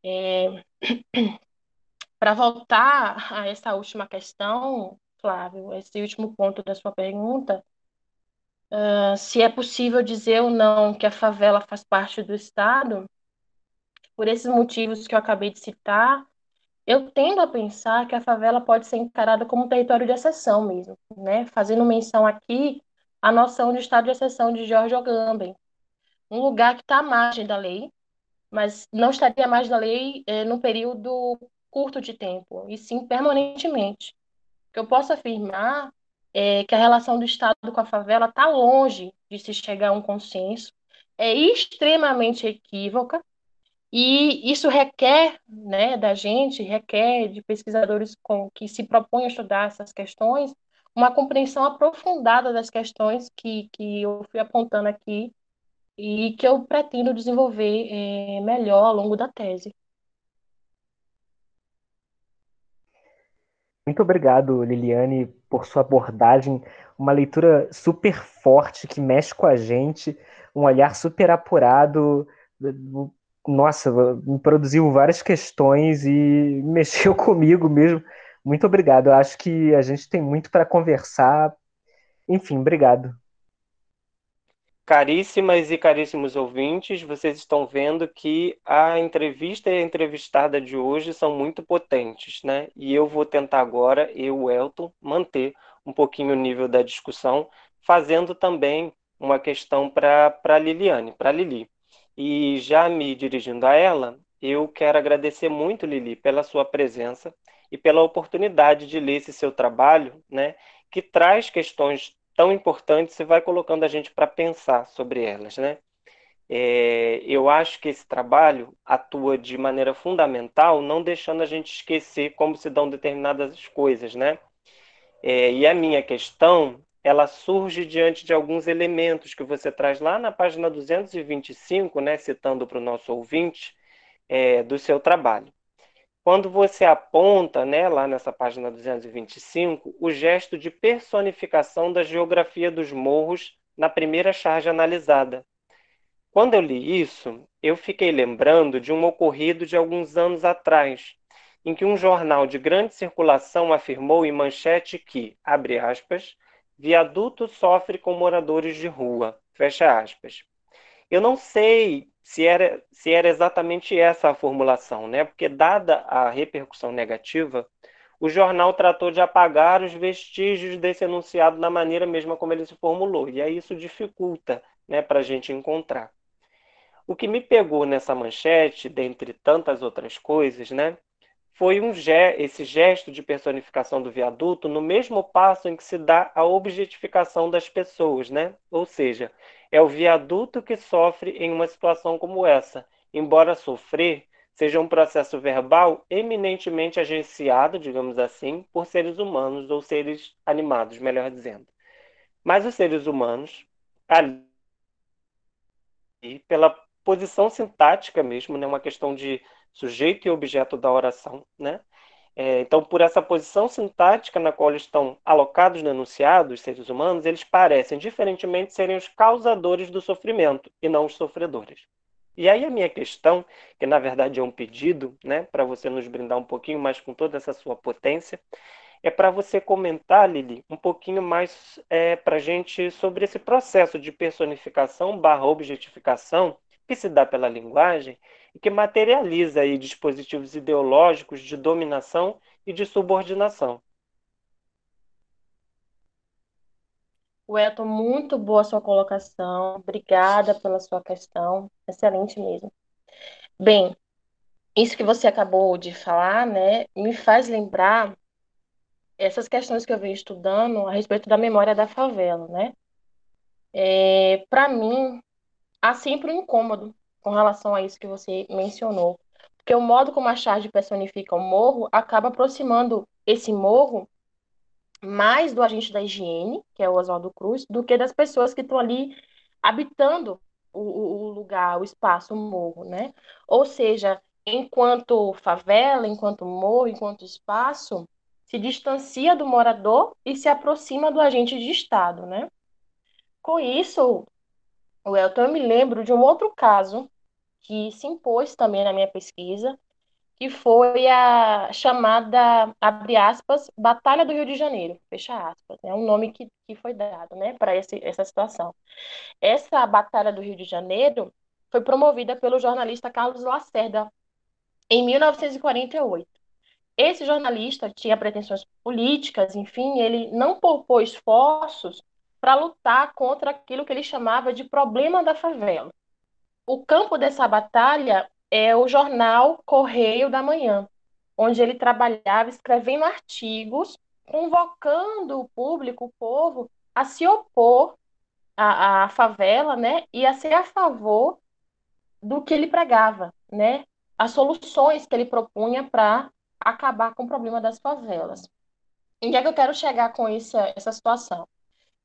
É... Para voltar a essa última questão, Flávio, esse último ponto da sua pergunta, uh, se é possível dizer ou não que a favela faz parte do Estado, por esses motivos que eu acabei de citar, eu tendo a pensar que a favela pode ser encarada como um território de exceção mesmo, né? Fazendo menção aqui à noção de estado de exceção de George Agamben, um lugar que está à margem da lei, mas não estaria à margem da lei é, num período curto de tempo, e sim permanentemente. O que eu posso afirmar é que a relação do Estado com a favela está longe de se chegar a um consenso, é extremamente equívoca e isso requer né, da gente, requer de pesquisadores com, que se propõem a estudar essas questões, uma compreensão aprofundada das questões que, que eu fui apontando aqui e que eu pretendo desenvolver é, melhor ao longo da tese. Muito obrigado, Liliane, por sua abordagem, uma leitura super forte que mexe com a gente, um olhar super apurado. Nossa, me produziu várias questões e mexeu comigo mesmo. Muito obrigado. Eu acho que a gente tem muito para conversar. Enfim, obrigado. Caríssimas e caríssimos ouvintes, vocês estão vendo que a entrevista e a entrevistada de hoje são muito potentes, né? E eu vou tentar agora, eu, Elton, manter um pouquinho o nível da discussão, fazendo também uma questão para a Liliane, para Lili. E já me dirigindo a ela, eu quero agradecer muito, Lili, pela sua presença e pela oportunidade de ler esse seu trabalho, né? Que traz questões tão importantes e vai colocando a gente para pensar sobre elas, né? É, eu acho que esse trabalho atua de maneira fundamental, não deixando a gente esquecer como se dão determinadas coisas, né? É, e a minha questão, ela surge diante de alguns elementos que você traz lá na página 225, né, citando para o nosso ouvinte, é, do seu trabalho. Quando você aponta, né, lá nessa página 225, o gesto de personificação da geografia dos morros na primeira charge analisada. Quando eu li isso, eu fiquei lembrando de um ocorrido de alguns anos atrás, em que um jornal de grande circulação afirmou em manchete que, abre aspas, viaduto sofre com moradores de rua, fecha aspas. Eu não sei se era, se era exatamente essa a formulação, né? Porque, dada a repercussão negativa, o jornal tratou de apagar os vestígios desse enunciado da maneira mesma como ele se formulou. E aí isso dificulta né, para a gente encontrar. O que me pegou nessa manchete, dentre tantas outras coisas, né, foi um esse gesto de personificação do viaduto no mesmo passo em que se dá a objetificação das pessoas, né? Ou seja, é o viaduto que sofre em uma situação como essa, embora sofrer seja um processo verbal eminentemente agenciado, digamos assim, por seres humanos ou seres animados, melhor dizendo. Mas os seres humanos, ali, pela posição sintática mesmo, né, uma questão de sujeito e objeto da oração, né? É, então, por essa posição sintática na qual estão alocados no enunciado, os seres humanos, eles parecem, diferentemente, serem os causadores do sofrimento e não os sofredores. E aí a minha questão, que na verdade é um pedido, né, para você nos brindar um pouquinho mais com toda essa sua potência, é para você comentar, Lili, um pouquinho mais é, para a gente sobre esse processo de personificação barra objetificação que se dá pela linguagem e que materializa aí dispositivos ideológicos de dominação e de subordinação. Welton, muito boa sua colocação. Obrigada pela sua questão. Excelente mesmo. Bem, isso que você acabou de falar, né, me faz lembrar essas questões que eu venho estudando a respeito da memória da favela, né? É, Para mim, há sempre um incômodo com relação a isso que você mencionou. Porque o modo como a charge personifica o morro acaba aproximando esse morro mais do agente da higiene, que é o Oswaldo Cruz, do que das pessoas que estão ali habitando o, o lugar, o espaço, o morro, né? Ou seja, enquanto favela, enquanto morro, enquanto espaço, se distancia do morador e se aproxima do agente de Estado, né? Com isso, Welton, eu me lembro de um outro caso que se impôs também na minha pesquisa, que foi a chamada, abre aspas, Batalha do Rio de Janeiro, fecha aspas, é um nome que, que foi dado, né, para essa situação. Essa Batalha do Rio de Janeiro foi promovida pelo jornalista Carlos Lacerda em 1948. Esse jornalista tinha pretensões políticas, enfim, ele não poupou esforços para lutar contra aquilo que ele chamava de problema da favela o campo dessa batalha é o jornal Correio da Manhã, onde ele trabalhava escrevendo artigos, convocando o público, o povo, a se opor a, a favela, né, ia ser a favor do que ele pregava, né, as soluções que ele propunha para acabar com o problema das favelas. Em que é que eu quero chegar com essa, essa situação?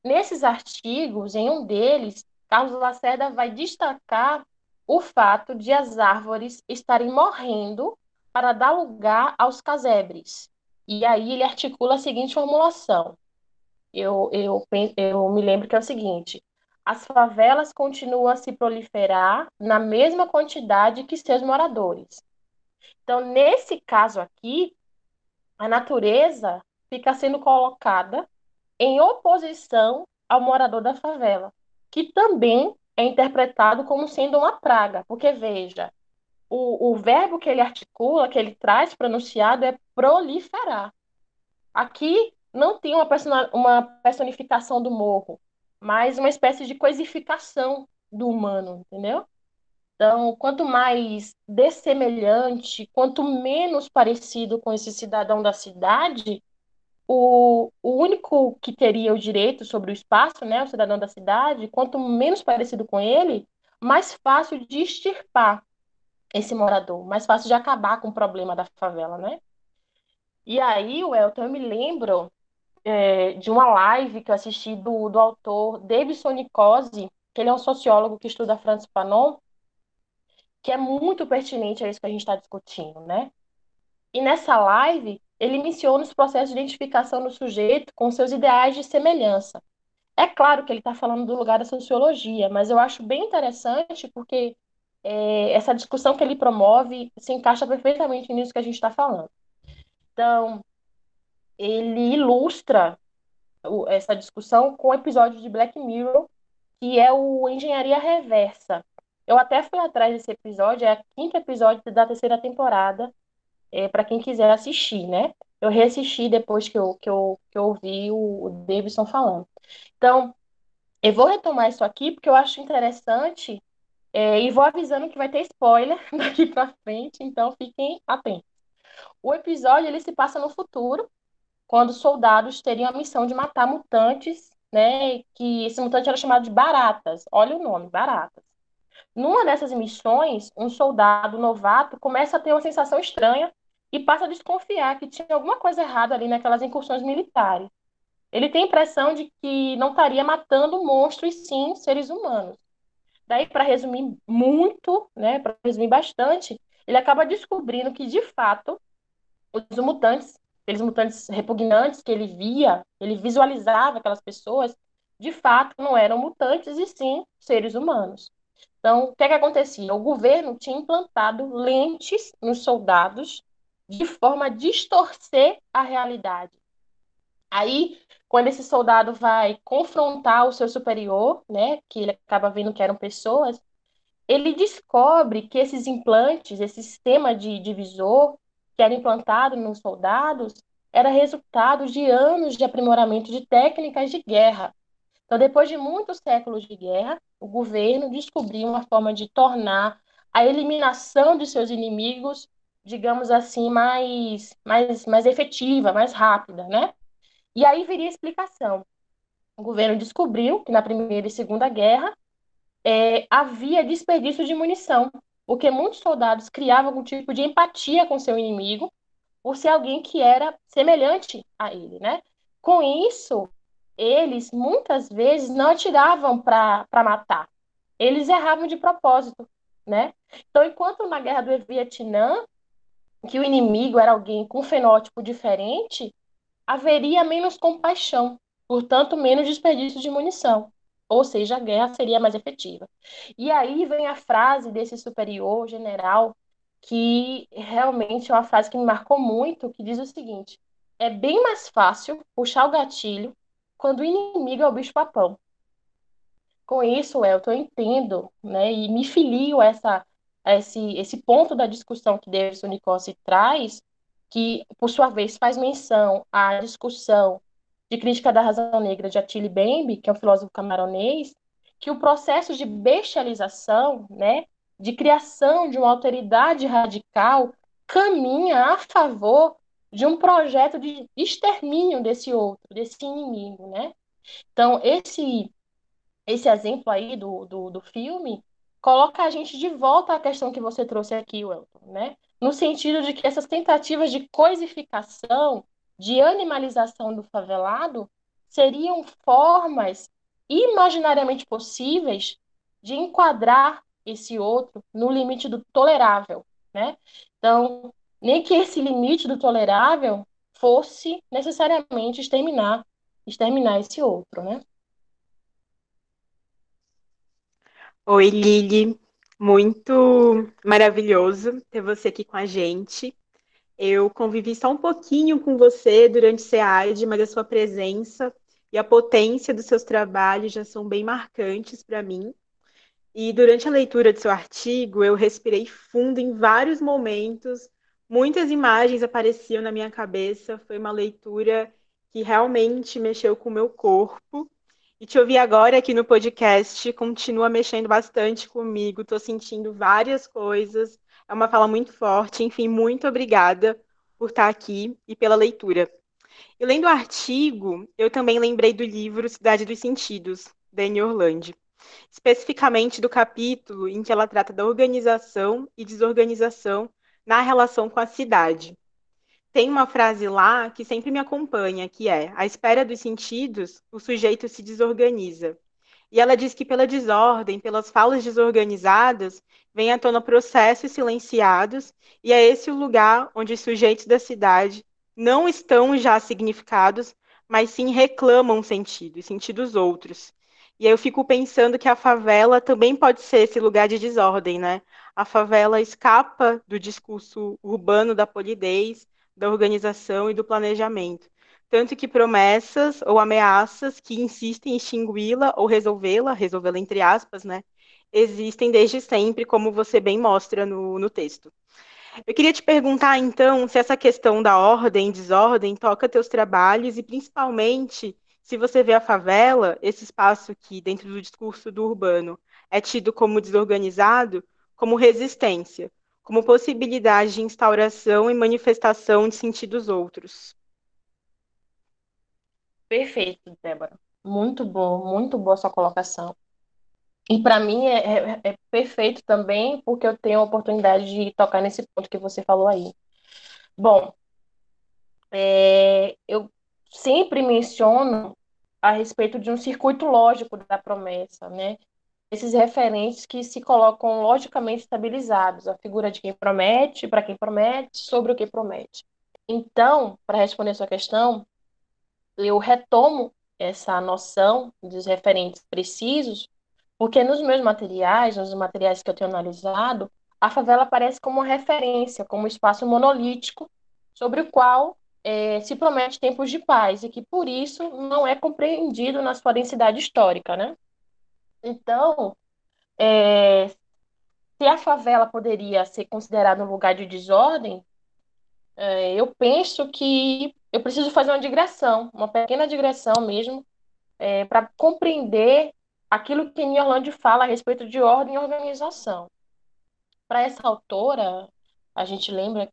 Nesses artigos, em um deles, Carlos Lacerda vai destacar o fato de as árvores estarem morrendo para dar lugar aos casebres. E aí ele articula a seguinte formulação. Eu, eu, eu me lembro que é o seguinte: as favelas continuam a se proliferar na mesma quantidade que seus moradores. Então, nesse caso aqui, a natureza fica sendo colocada em oposição ao morador da favela, que também é interpretado como sendo uma praga, porque veja, o, o verbo que ele articula, que ele traz pronunciado é proliferar. Aqui não tem uma, uma personificação do morro, mas uma espécie de coisificação do humano, entendeu? Então, quanto mais dessemelhante, quanto menos parecido com esse cidadão da cidade, o, o único que teria o direito sobre o espaço, né, o cidadão da cidade, quanto menos parecido com ele, mais fácil de extirpar esse morador, mais fácil de acabar com o problema da favela, né? E aí, Welton, eu me lembro é, de uma live que eu assisti do, do autor Davidson Nicosi, que ele é um sociólogo que estuda Francis Fanon, que é muito pertinente a isso que a gente está discutindo, né? E nessa live, ele menciona os processos de identificação do sujeito com seus ideais de semelhança. É claro que ele está falando do lugar da sociologia, mas eu acho bem interessante porque é, essa discussão que ele promove se encaixa perfeitamente nisso que a gente está falando. Então, ele ilustra essa discussão com o episódio de Black Mirror, que é o Engenharia Reversa. Eu até fui atrás desse episódio, é o quinto episódio da terceira temporada, é, para quem quiser assistir, né? Eu reassisti depois que eu, que eu, que eu ouvi o, o Davidson falando. Então, eu vou retomar isso aqui porque eu acho interessante é, e vou avisando que vai ter spoiler daqui para frente, então fiquem atentos. O episódio ele se passa no futuro, quando soldados teriam a missão de matar mutantes, né? Que esse mutante era chamado de baratas. Olha o nome, baratas. Numa dessas missões, um soldado novato começa a ter uma sensação estranha e passa a desconfiar que tinha alguma coisa errada ali naquelas incursões militares. Ele tem a impressão de que não estaria matando monstros, sim seres humanos. Daí, para resumir muito, né, para resumir bastante, ele acaba descobrindo que, de fato, os mutantes, aqueles mutantes repugnantes que ele via, ele visualizava aquelas pessoas, de fato não eram mutantes e sim seres humanos. Então, o que, é que acontecia? O governo tinha implantado lentes nos soldados de forma a distorcer a realidade. Aí, quando esse soldado vai confrontar o seu superior, né, que ele acaba vendo que eram pessoas, ele descobre que esses implantes, esse sistema de divisor que era implantado nos soldados, era resultado de anos de aprimoramento de técnicas de guerra. Então, depois de muitos séculos de guerra, o governo descobriu uma forma de tornar a eliminação de seus inimigos digamos assim, mais, mais, mais efetiva, mais rápida, né? E aí viria a explicação. O governo descobriu que na Primeira e Segunda Guerra é, havia desperdício de munição, porque muitos soldados criavam algum tipo de empatia com seu inimigo por ser alguém que era semelhante a ele, né? Com isso, eles muitas vezes não atiravam para matar, eles erravam de propósito, né? Então, enquanto na guerra do Vietnã que o inimigo era alguém com fenótipo diferente, haveria menos compaixão, portanto, menos desperdício de munição. Ou seja, a guerra seria mais efetiva. E aí vem a frase desse superior general, que realmente é uma frase que me marcou muito, que diz o seguinte: é bem mais fácil puxar o gatilho quando o inimigo é o bicho-papão. Com isso, Elton, eu entendo né, e me filio a essa esse, esse ponto da discussão que Davidson Nicosi traz, que, por sua vez, faz menção à discussão de crítica da razão negra de Attili Bembe, que é um filósofo camaronês, que o processo de bestialização, né, de criação de uma autoridade radical, caminha a favor de um projeto de extermínio desse outro, desse inimigo, né? Então, esse esse exemplo aí do, do, do filme coloca a gente de volta à questão que você trouxe aqui, Welton, né? No sentido de que essas tentativas de coisificação, de animalização do favelado, seriam formas imaginariamente possíveis de enquadrar esse outro no limite do tolerável, né? Então, nem que esse limite do tolerável fosse necessariamente exterminar, exterminar esse outro, né? Oi, Lili. Muito maravilhoso ter você aqui com a gente. Eu convivi só um pouquinho com você durante o SEAD, mas a sua presença e a potência dos seus trabalhos já são bem marcantes para mim. E durante a leitura de seu artigo, eu respirei fundo em vários momentos, muitas imagens apareciam na minha cabeça. Foi uma leitura que realmente mexeu com o meu corpo. E te ouvir agora aqui no podcast continua mexendo bastante comigo. Estou sentindo várias coisas. É uma fala muito forte. Enfim, muito obrigada por estar aqui e pela leitura. E lendo o artigo, eu também lembrei do livro Cidade dos Sentidos, da Anne Orlando especificamente do capítulo em que ela trata da organização e desorganização na relação com a cidade. Tem uma frase lá que sempre me acompanha, que é: à espera dos sentidos, o sujeito se desorganiza. E ela diz que pela desordem, pelas falas desorganizadas, vem à tona processos silenciados, e é esse o lugar onde os sujeitos da cidade não estão já significados, mas sim reclamam sentidos, sentidos outros. E aí eu fico pensando que a favela também pode ser esse lugar de desordem, né? A favela escapa do discurso urbano da polidez, da organização e do planejamento. Tanto que promessas ou ameaças que insistem em extingui-la ou resolvê-la, resolvê-la entre aspas, né? Existem desde sempre, como você bem mostra no, no texto. Eu queria te perguntar, então, se essa questão da ordem e desordem toca teus trabalhos e, principalmente, se você vê a favela, esse espaço que, dentro do discurso do urbano, é tido como desorganizado, como resistência, como possibilidade de instauração e manifestação de sentidos outros. Perfeito, Débora. Muito bom, muito boa sua colocação. E para mim é, é, é, perfeito também, porque eu tenho a oportunidade de tocar nesse ponto que você falou aí. Bom, é, eu sempre menciono a respeito de um circuito lógico da promessa, né? Esses referentes que se colocam logicamente estabilizados, a figura de quem promete, para quem promete, sobre o que promete. Então, para responder a sua questão, eu retomo essa noção dos referentes precisos, porque nos meus materiais, nos materiais que eu tenho analisado, a favela aparece como uma referência, como um espaço monolítico sobre o qual é, se promete tempos de paz e que por isso não é compreendido na sua densidade histórica, né? Então, é, se a favela poderia ser considerada um lugar de desordem, é, eu penso que eu preciso fazer uma digressão, uma pequena digressão mesmo, é, para compreender aquilo que Orlando fala a respeito de ordem e organização. Para essa autora, a gente lembra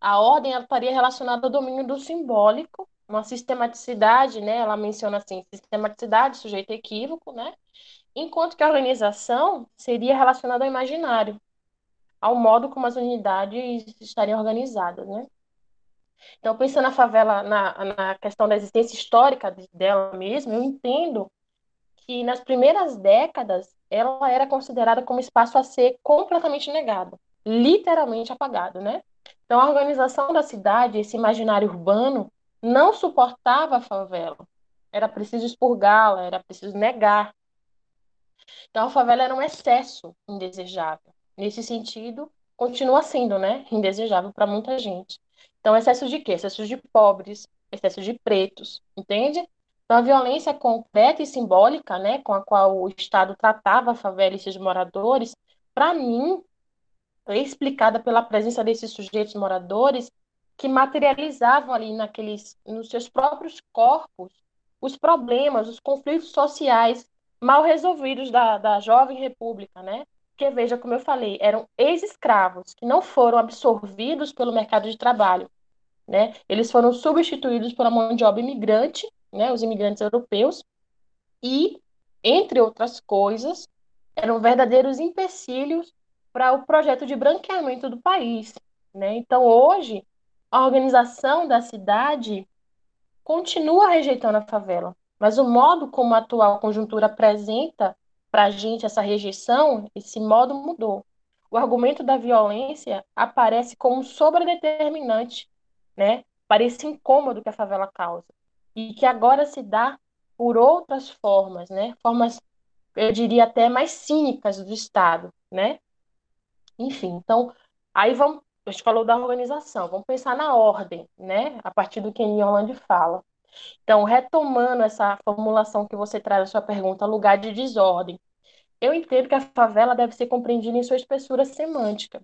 a ordem estaria relacionada ao domínio do simbólico, uma sistematicidade, né? Ela menciona assim, sistematicidade, sujeito equívoco, né? Enquanto que a organização seria relacionada ao imaginário, ao modo como as unidades estariam organizadas, né? Então, pensando na favela, na, na questão da existência histórica dela mesma, eu entendo que nas primeiras décadas ela era considerada como espaço a ser completamente negado, literalmente apagado, né? Então, a organização da cidade, esse imaginário urbano, não suportava a favela. Era preciso expurgá-la, era preciso negar. Então, a favela era um excesso indesejável. Nesse sentido, continua sendo, né, indesejável para muita gente. Então, excesso de quê? Excesso de pobres, excesso de pretos, entende? Então, a violência concreta e simbólica, né, com a qual o Estado tratava a favela e seus moradores, para mim, explicada pela presença desses sujeitos moradores que materializavam ali naqueles, nos seus próprios corpos os problemas, os conflitos sociais mal resolvidos da, da jovem república, né? Que veja, como eu falei, eram ex-escravos que não foram absorvidos pelo mercado de trabalho, né? Eles foram substituídos uma mão de obra imigrante, né? Os imigrantes europeus e entre outras coisas, eram verdadeiros empecilhos para o projeto de branqueamento do país. Né? Então, hoje, a organização da cidade continua rejeitando a favela, mas o modo como a atual conjuntura apresenta para a gente essa rejeição, esse modo mudou. O argumento da violência aparece como sobredeterminante, né, para esse incômodo que a favela causa, e que agora se dá por outras formas, né, formas, eu diria até mais cínicas do Estado, né. Enfim, então, aí vamos, a gente falou da organização, vamos pensar na ordem, né, a partir do que Orlando fala. Então, retomando essa formulação que você traz na sua pergunta, lugar de desordem. Eu entendo que a favela deve ser compreendida em sua espessura semântica.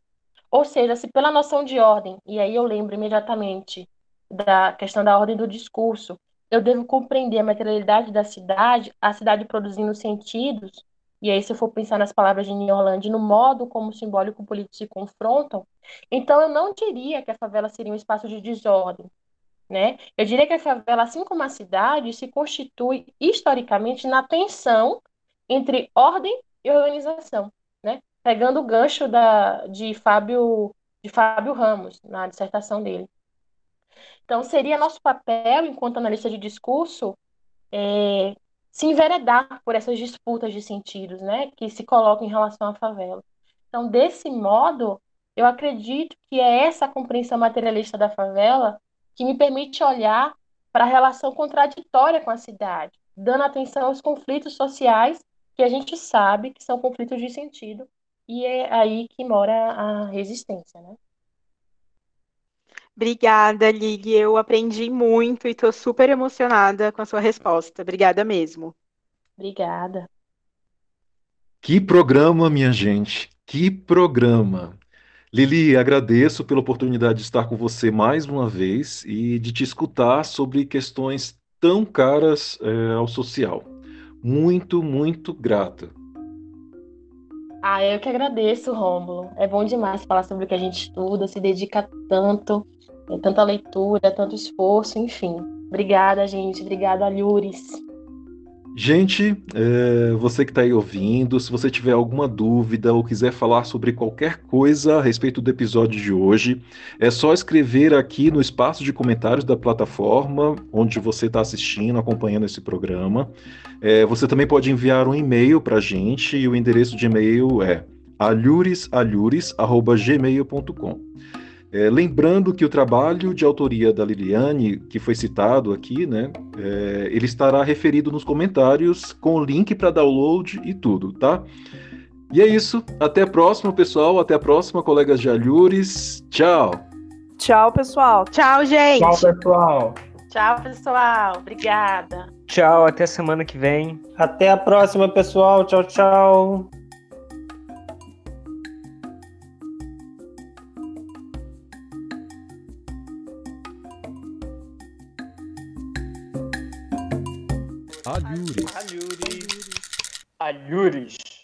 Ou seja, se pela noção de ordem, e aí eu lembro imediatamente da questão da ordem do discurso, eu devo compreender a materialidade da cidade, a cidade produzindo sentidos, e aí se eu for pensar nas palavras de Orlando, no modo como o simbólico e o político se confrontam, então eu não diria que a favela seria um espaço de desordem, né? Eu diria que a favela, assim como a cidade, se constitui historicamente na tensão entre ordem e organização, né? Pegando o gancho da, de Fábio de Fábio Ramos na dissertação dele. Então, seria nosso papel, enquanto analista de discurso, é, se enveredar por essas disputas de sentidos, né, que se colocam em relação à favela. Então, desse modo, eu acredito que é essa compreensão materialista da favela que me permite olhar para a relação contraditória com a cidade, dando atenção aos conflitos sociais que a gente sabe que são conflitos de sentido, e é aí que mora a resistência, né? Obrigada, Lili. Eu aprendi muito e estou super emocionada com a sua resposta. Obrigada mesmo. Obrigada. Que programa, minha gente. Que programa. Lili, agradeço pela oportunidade de estar com você mais uma vez e de te escutar sobre questões tão caras é, ao social. Muito, muito grata. Ah, eu que agradeço, Rômulo. É bom demais falar sobre o que a gente estuda, se dedica tanto, tanta leitura, tanto esforço, enfim. Obrigada, gente. Obrigada, Lures. Gente, é, você que está aí ouvindo, se você tiver alguma dúvida ou quiser falar sobre qualquer coisa a respeito do episódio de hoje, é só escrever aqui no espaço de comentários da plataforma onde você está assistindo, acompanhando esse programa. É, você também pode enviar um e-mail para a gente e o endereço de e-mail é alhuresalhures.gmail.com. É, lembrando que o trabalho de autoria da Liliane, que foi citado aqui, né, é, ele estará referido nos comentários com o link para download e tudo, tá? E é isso. Até a próxima, pessoal. Até a próxima, colegas de Alhures. Tchau. Tchau, pessoal. Tchau, gente. Tchau, pessoal. Tchau, pessoal. Obrigada. Tchau, até semana que vem. Até a próxima, pessoal. Tchau, tchau. Alhures. Alhures. Alhures.